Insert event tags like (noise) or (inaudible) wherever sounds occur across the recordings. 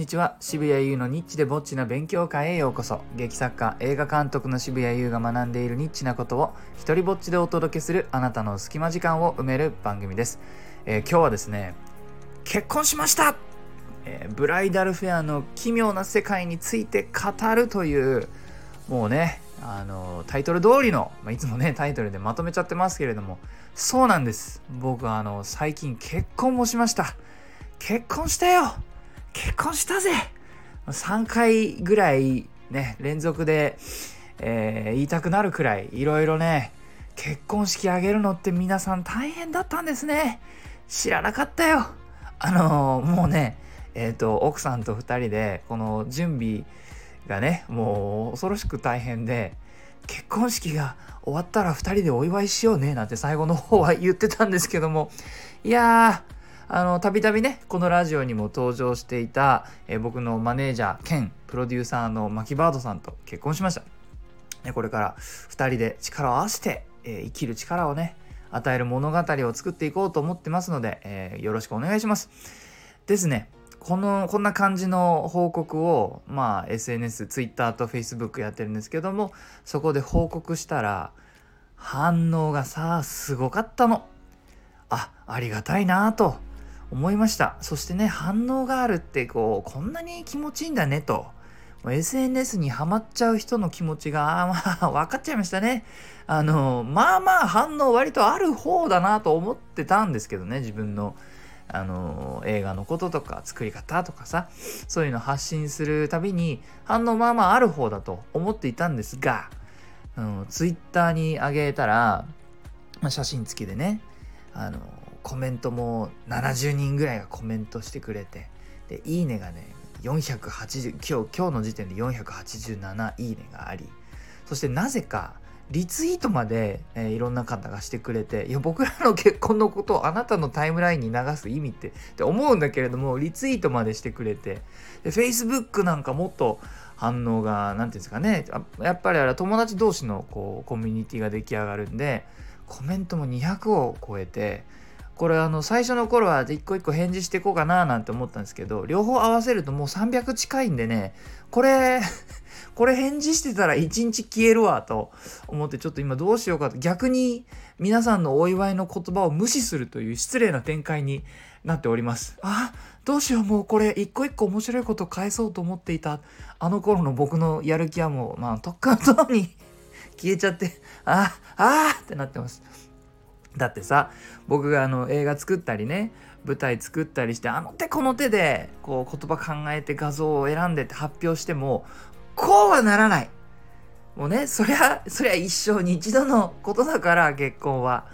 にちは。渋谷優のニッチでぼっちな勉強会へようこそ。劇作家映画監督の渋谷優が学んでいるニッチなことを一人ぼっちでお届けするあなたの隙間時間を埋める番組です、えー今日はですね結婚しました、えーブライダルフェアの奇妙な世界について語るというもうねあのタイトル通りの、まあ、いつもねタイトルでまとめちゃってますけれどもそうなんです。僕はあの最近結婚もしました。結婚したよ！結婚したぜ。3回ぐらいね連続で、えー言いたくなるくらいいろいろね結婚式あげるのって皆さん大変だったんですね。知らなかったよ。あのーもうねえっ、と奥さんと2人でこの準備がねもう恐ろしく大変で結婚式が終わったら2人でお祝いしようねなんて最後の方は言ってたんですけども。いやーあのたびたびねこのラジオにも登場していた、えー僕のマネージャー兼プロデューサーのマキバードさんと結婚しました。ねこれから2人で力を合わせて、えー生きる力をね与える物語を作っていこうと思ってますので、えーよろしくお願いします。ですねこのこんな感じの報告をまあ SNS、Twitter と Facebook やってるんですけどもそこで報告したら反応がさすごかったの。あありがたいなと。思いました。そしてね反応があるってこうこんなに気持ちいいんだねと。SNS にハマっちゃう人の気持ちがまあ分かっちゃいましたね。あのまあまあ反応割とある方だなと思ってたんですけどね自分のあの映画のこととか作り方とかさそういうの発信するたびに反応まあまあある方だと思っていたんですが、うん、ツイッターに上げたら、ま、写真付きでねあのコメントも70人ぐらいがコメントしてくれてでいいねがね480今日今日の時点で487いいねがありそしてなぜかリツイートまで、えーいろんな方がしてくれていや僕らの結婚のことをあなたのタイムラインに流す意味ってって思うんだけれどもリツイートまでしてくれてで Facebook なんかもっと反応が何て言うんですかねあやっぱりあれ友達同士のこうコミュニティが出来上がるんでコメントも200を超えてこれあの最初の頃は一個一個返事していこうかななんて思ったんですけど両方合わせるともう300近いんでねこれ (laughs) これ返事してたら1日消えるわと思ってちょっと今どうしようかと逆に皆さんのお祝いの言葉を無視するという失礼な展開になっております。あどうしようもうこれ一個一個面白いこと返そうと思っていたあの頃の僕のやる気はもうまあとっくのとに (laughs) 消えちゃってああーってなってます。だってさ僕があの映画作ったりね舞台作ったりしてあの手この手でこう言葉考えて画像を選んでって発表してもこうはならない。もうねそりゃそりゃ一生に一度のことだから結婚は。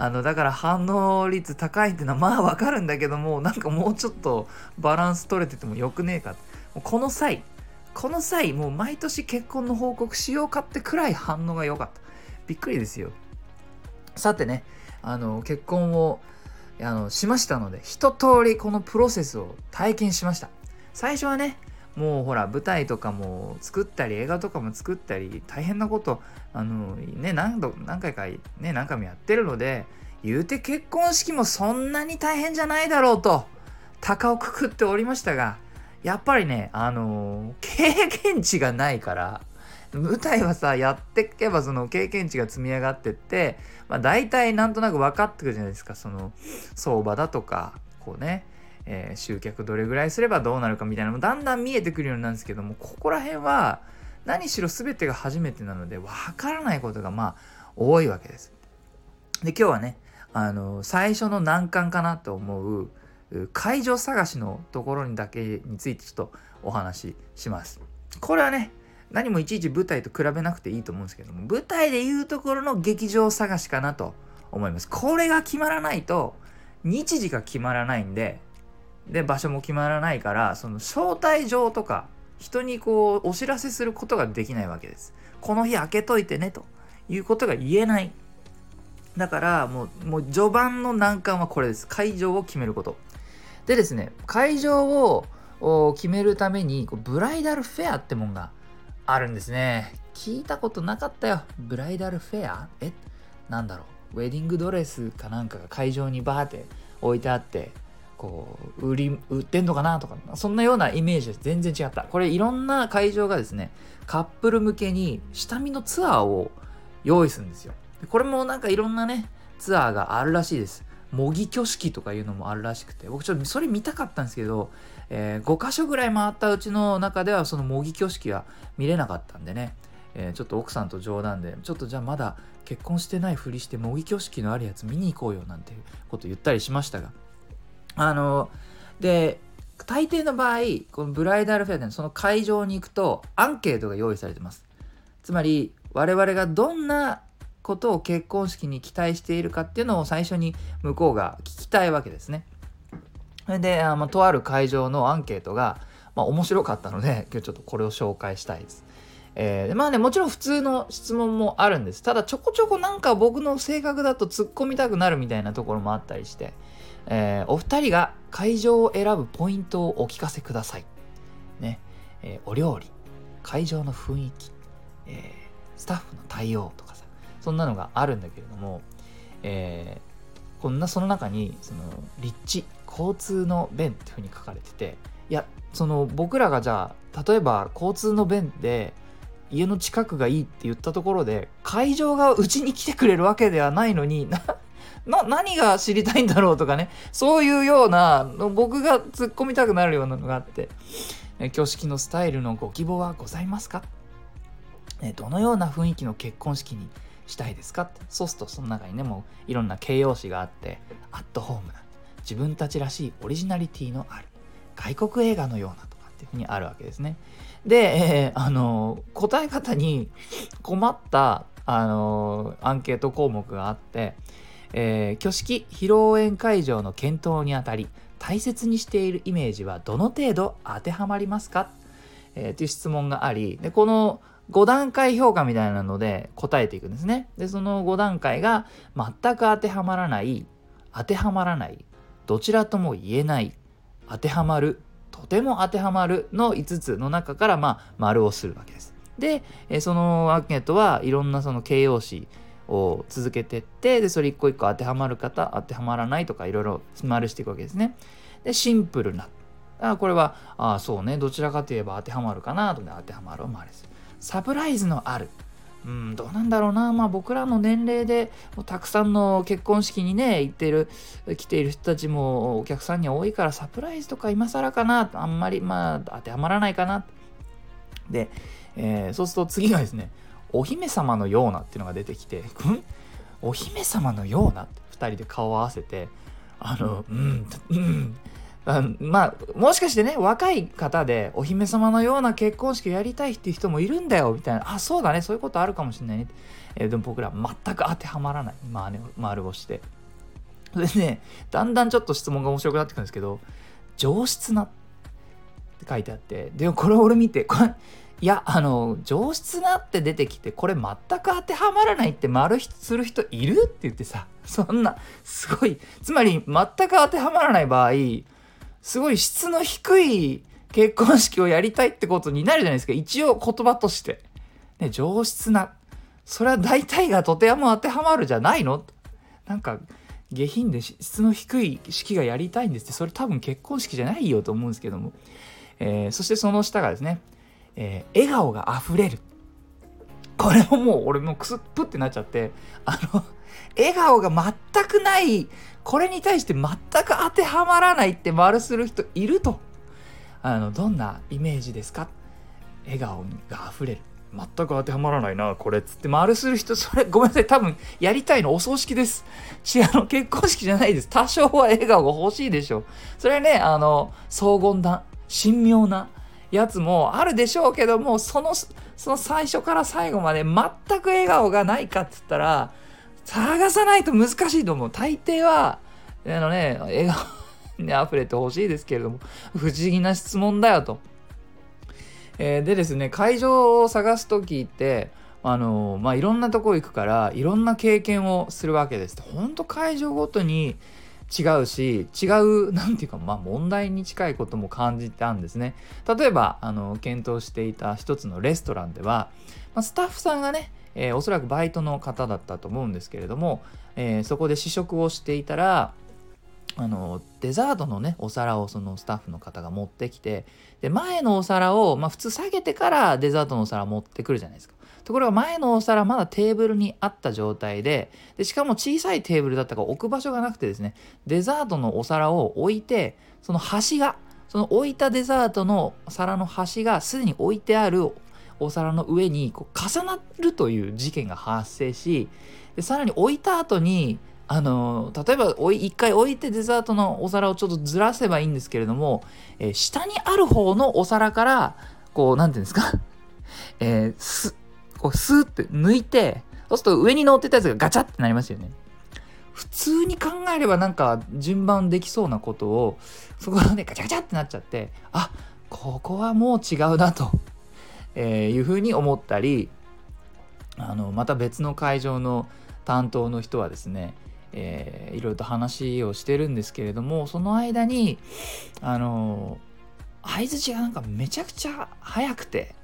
あのだから反応率高いってのはまあわかるんだけどもなんかもうちょっとバランス取れててもよくねえかもうこの際この際もう毎年結婚の報告しようかってくらい反応が良かった。びっくりですよ。さてねあの結婚をあのしましたので一通りこのプロセスを体験しました。最初はねもうほら舞台とかも作ったり映画とかも作ったり大変なことあのね何度何回かね何回もやってるので言うて結婚式もそんなに大変じゃないだろうと高をくくっておりましたがやっぱりねあの経験値がないから舞台はさやっていけばその経験値が積み上がってって、まあ、大体なんとなく分かってくるじゃないですかその相場だとかこうね、えー集客どれぐらいすればどうなるかみたいなのもだんだん見えてくるようになるんですけどもここら辺は何しろ全てが初めてなので分からないことがまあ多いわけです。で今日はねあの最初の難関かなと思う会場探しのところにだけについてちょっとお話しします。これはね何もいちいち舞台と比べなくていいと思うんですけども舞台でいうところの劇場探しかなと思います。これが決まらないと日時が決まらないんでで場所も決まらないからその招待状とか人にこうお知らせすることができないわけです。この日開けといてねということが言えない。だからもうもう序盤の難関はこれです。会場を決めること。でですね会場を決めるためにこうブライダルフェアってもんがあるんですね。聞いたことなかったよ。ブライダルフェア？え？なんだろう。ウェディングドレスかなんかが会場にバーって置いてあってこう売り売ってんのかなとかそんなようなイメージです全然違った。これいろんな会場がですねカップル向けに下見のツアーを用意するんですよ。これもなんかいろんなねツアーがあるらしいです。模擬挙式とかいうのもあるらしくて。僕ちょっとそれ見たかったんですけど、えー、5箇所ぐらい回ったうちの中ではその模擬挙式は見れなかったんでね、えー、ちょっと奥さんと冗談でちょっとじゃあまだ結婚してないふりして模擬挙式のあるやつ見に行こうよなんてこと言ったりしましたが。あので大抵の場合このブライダルフェアでその会場に行くとアンケートが用意されてます。つまり我々がどんなことを結婚式に期待しているかっていうのを最初に向こうが聞きたいわけですね。それで、あまあ、とある会場のアンケートが、まあ、面白かったので (laughs) 今日ちょっとこれを紹介したいです。えー、まあねもちろん普通の質問もあるんです。ただちょこちょこなんか僕の性格だと突っ込みたくなるみたいなところもあったりして、えー、お二人が会場を選ぶポイントをお聞かせください。ね、えー、お料理。会場の雰囲気、えー、スタッフの対応とかさ。そんなのがあるんだけれども、えー、こんなその中にその立地。交通の便っていうふうに書かれてていやその僕らがじゃあ例えば交通の便で家の近くがいいって言ったところで会場がうちに来てくれるわけではないのに (laughs) な何が知りたいんだろうとかねそういうような僕が突っ込みたくなるようなのがあって挙式のスタイルのご希望はございますか？どのような雰囲気の結婚式にしたいですか？って。そうするとその中にねもういろんな形容詞があってアットホームな自分たちらしいオリジナリティのある外国映画のようなとかっていうふうにあるわけですねで、えー、あの答え方に困ったあのアンケート項目があってえー、挙式披露宴会場の検討にあたり大切にしているイメージはどの程度当てはまりますか、えー、という質問がありでこの5段階評価みたいなので答えていくんですね。で、その5段階が全く当てはまらない、当てはまらない、どちらとも言えない、当てはまる、とても当てはまるの5つの中からまあ丸をするわけです。で、そのアンケートはいろんなその形容詞を続けてってでそれ一個一個当てはまる方当てはまらないとかいろいろ丸していくわけですね。でシンプルなあこれはあそうねどちらかといえば当てはまるかなとで当てはまるを丸する。サプライズのある。うん、どうなんだろうな。まあ僕らの年齢でたくさんの結婚式にね、行ってる、来ている人たちもお客さんに多いからサプライズとか今更かな。あんまりまあ当てはまらないかな。で、えー、そうすると次がですね、お姫様のようなっていうのが出てきて、ん？お姫様のような？って2人で顔を合わせて、あの、うん、うん、あまあもしかしてね若い方でお姫様のような結婚式をやりたいっていう人もいるんだよみたいな。あそうだねそういうことあるかもしれないね、えー、でも僕ら全く当てはまらない、まあね、丸をして。でねだんだんちょっと質問が面白くなってくるんですけど上質なって書いてあって。でもこれ俺見てこれいやあの上質なって出てきてこれ全く当てはまらないって丸する人いる？って言ってさそんなすごいつまり全く当てはまらない場合すごい質の低い結婚式をやりたいってことになるじゃないですか。一応言葉として。ね、上質な。それは大体がとても当てはまるじゃないの？なんか、下品で質の低い式がやりたいんですって、それ多分結婚式じゃないよと思うんですけども。えー、そしてその下がですね、えー、笑顔が溢れる。これももう俺もクスップってなっちゃって、あの、笑顔が全くないこれに対して全く当てはまらないって丸する人いると。あのどんなイメージですか？笑顔が溢れる。全く当てはまらないなこれつって丸する人それごめんなさい多分やりたいのお葬式です。(laughs) 違うの結婚式じゃないです。多少は笑顔が欲しいでしょうそれねあの荘厳な神妙なやつもあるでしょうけどもそのその最初から最後まで全く笑顔がないかっつったら探さないと難しいと思う。大抵は、あのね、笑顔に溢れてほしいですけれども、不思議な質問だよと。えー、でですね、会場を探す時って、あのまあ、いろんなとこ行くから、いろんな経験をするわけです。ほんと会場ごとに違うし、違う、なんていうか、まあ、問題に近いことも感じたんですね。例えば、あの、検討していた一つのレストランでは、まあ、スタッフさんがね、えー、おそらくバイトの方だったと思うんですけれども、えー、そこで試食をしていたら、あのデザートのねお皿をそのスタッフの方が持ってきてで前のお皿を、まあ、普通下げてからデザートのお皿持ってくるじゃないですか。ところが前のお皿まだテーブルにあった状態ででしかも小さいテーブルだったから置く場所がなくてですねデザートのお皿を置いてその端がその置いたデザートの皿の端がすでに置いてあるお皿の上にこう重なるという事件が発生しでさらに置いた後にあの例えば一回置いてデザートのお皿をちょっとずらせばいいんですけれども、えー、下にある方のお皿からこう何て言うんですか？(laughs) えー、すこうスーって抜いてそうすると上に乗ってたやつがガチャってなりますよね。普通に考えればなんか順番できそうなことをそこでガチャガチャってなっちゃってあここはもう違うなと、えー、いうふうに思ったりあのまた別の会場の担当の人はですねえー、いろいろと話をしてるんですけれどもその間にあの相づちがなんかめちゃくちゃ早くて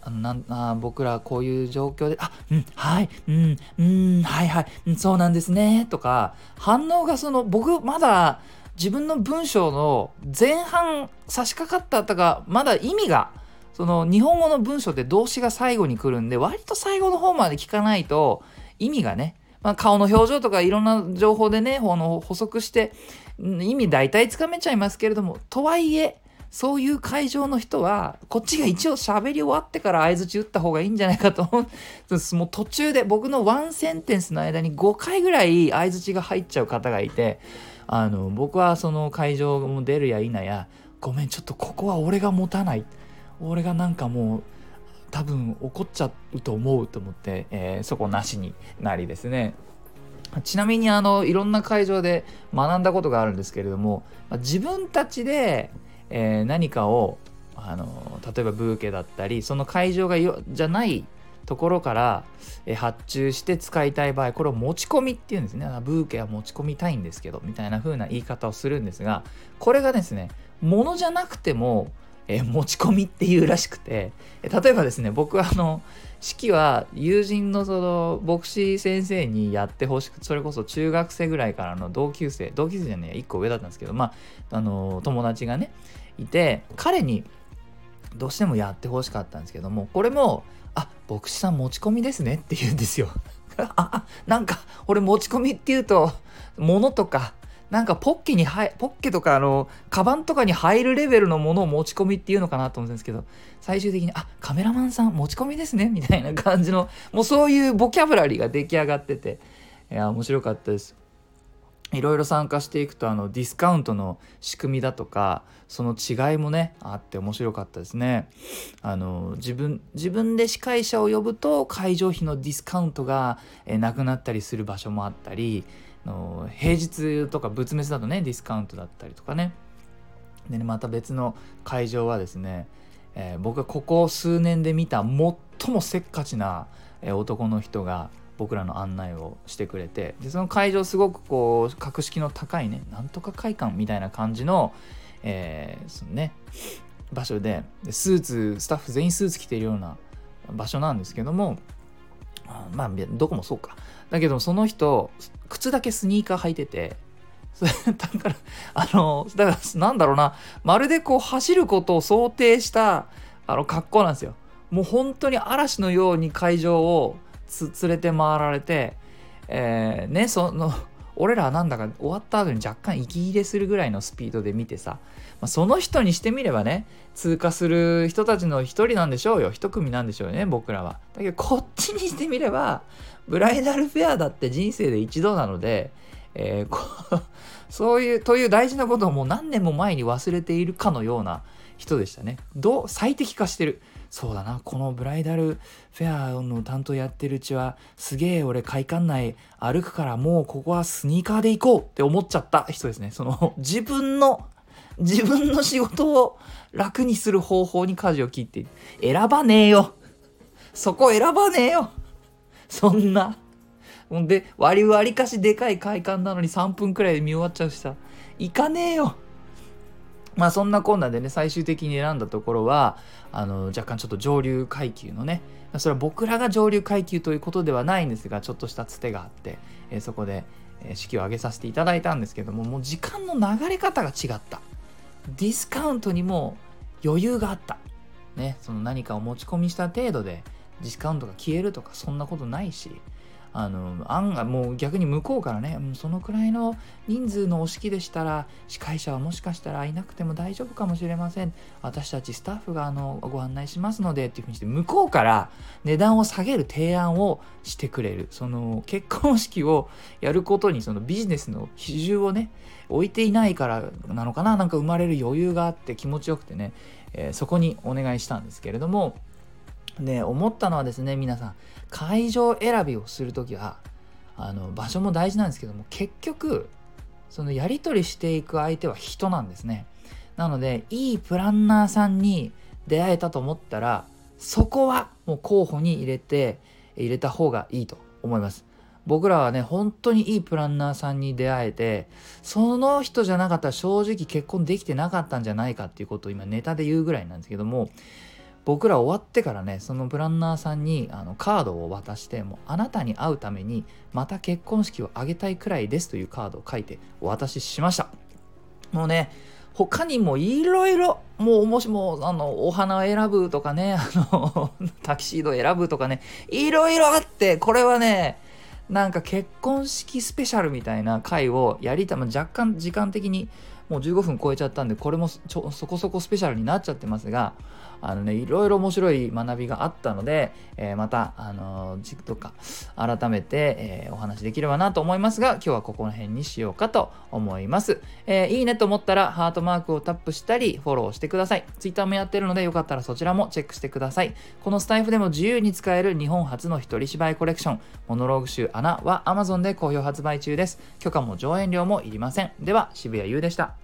あのなあ僕らこういう状況で「あうんはいうんうんはいはい、うん、そうなんですね」とか反応がその僕まだ自分の文章の前半差し掛かったとかまだ意味がその日本語の文章って動詞が最後に来るんで割と最後の方まで聞かないと意味がねまあ、顔の表情とかいろんな情報でねこの補足して意味大体つかめちゃいますけれどもとはいえそういう会場の人はこっちが一応喋り終わってから相づち打った方がいいんじゃないかと思うもう途中で僕のワンセンテンスの間に5回ぐらい相づちが入っちゃう方がいてあの僕はその会場も出るや否やごめんちょっとここは俺が持たない。俺がなんかもう多分怒っちゃうと思うと思って、えー、そこなしになりですね。ちなみにあのいろんな会場で学んだことがあるんですけれども自分たちで、えー、何かをあの例えばブーケだったりその会場がよじゃないところから、発注して使いたい場合これを持ち込みっていうんですね。ブーケは持ち込みたいんですけどみたいな風な言い方をするんですがこれがですねものじゃなくてもえ持ち込みっていうらしくて、え例えばですね僕はあの式は友人のその牧師先生にやってほしくそれこそ中学生ぐらいからの同級生同級生じゃねえ1個上だったんですけどまああの友達がねいて彼にどうしてもやってほしかったんですけどもこれも「あ牧師さん持ち込みですね」って言うんですよ。(laughs) あなんか俺持ち込みっていうと物とかなんかポッケに入ポッケとかあのカバンとかに入るレベルのものを持ち込みっていうのかなと思うんですけど最終的にあカメラマンさん持ち込みですね (laughs) みたいな感じの (laughs) もうそういうボキャブラリーが出来上がってていや面白かったです。いろいろ参加していくとあのディスカウントの仕組みだとかその違いもねあって面白かったですね。あの自分自分で司会者を呼ぶと会場費のディスカウントがえなくなったりする場所もあったりの平日とか仏滅だとねディスカウントだったりとかね。でねまた別の会場はですね、えー、僕がここ数年で見た最もせっかちな、男の人が僕らの案内をしてくれてでその会場すごくこう格式の高いねなんとか会館みたいな感じの,、えー、そのね場所でスーツスタッフ全員スーツ着てるような場所なんですけどもまあどこもそうか。だけどその人靴だけスニーカー履いてて (laughs) だからあのだからなんだろうな。まるでこう走ることを想定したあの格好なんですよ。もう本当に嵐のように会場を連れて回られてえー、ねその俺らはなんだか終わった後に若干息切れするぐらいのスピードで見てさ、まあ、その人にしてみればね通過する人たちの一人なんでしょうよ。一組なんでしょうね僕らは。だけどこっちにしてみればブライダルフェアだって人生で一度なので、えー、(laughs) そういうという大事なことをもう何年も前に忘れているかのような人でしたね。どう最適化してる。そうだな。このブライダルフェアの担当やってるうちはすげえ俺会館内歩くからもうここはスニーカーで行こうって思っちゃった人ですね。その自分の (laughs) 自分の仕事を楽にする方法に舵を切って選ばねえよ。そこ選ばねえよ。そんな。ほんで割り割りかしでかい会館なのに3分くらいで見終わっちゃうしさ。行かねえよ。まあそんなこんなでね最終的に選んだところはあの若干ちょっと上流階級のねそれは僕らが上流階級ということではないんですがちょっとしたつてがあって、えー、そこで、え式を挙げさせていただいたんですけどももう時間の流れ方が違った。ディスカウントにも余裕があった。ねその何かを持ち込みした程度でディスカウントが消えるとかそんなことないしあの案がもう逆に向こうからね、そのくらいの人数のお式でしたら司会者はもしかしたらいなくても大丈夫かもしれません。私たちスタッフがあのご案内しますのでっていうふうにして向こうから値段を下げる提案をしてくれる。その結婚式をやることにそのビジネスの比重をね置いていないからなのかななんか生まれる余裕があって気持ちよくてね、えー、そこにお願いしたんですけれどもで思ったのはですね皆さん会場選びをする時はあの場所も大事なんですけども結局そのやり取りしていく相手は人なんですね。なのでいいプランナーさんに出会えたと思ったらそこはもう候補に入れて入れた方がいいと思います。僕らはね本当にいいプランナーさんに出会えてその人じゃなかったら正直結婚できてなかったんじゃないかっていうことを今ネタで言うぐらいなんですけども僕ら終わってからねそのプランナーさんにあのカードを渡してもうあなたに会うためにまた結婚式を挙げたいくらいですというカードを書いてお渡ししました。もうね他にもいろいろもうもしもあのお花を選ぶとかねあの (laughs) タキシードを選ぶとかねいろいろあってこれはねなんか結婚式スペシャルみたいな回をやりた、ま、若干時間的にもう15分超えちゃったんでこれもそこそこスペシャルになっちゃってますがあのねいろいろ面白い学びがあったので、えー、またあの軸とか改めて、えー、お話できればなと思いますが今日はここの辺にしようかと思います、えー、いいねと思ったらハートマークをタップしたりフォローしてください。Twitter もやってるのでよかったらそちらもチェックしてください。このスタイフでも自由に使える日本初の一人芝居コレクションモノローグ集穴は Amazon で好評発売中です。許可も上演料もいりません。では渋谷優でした。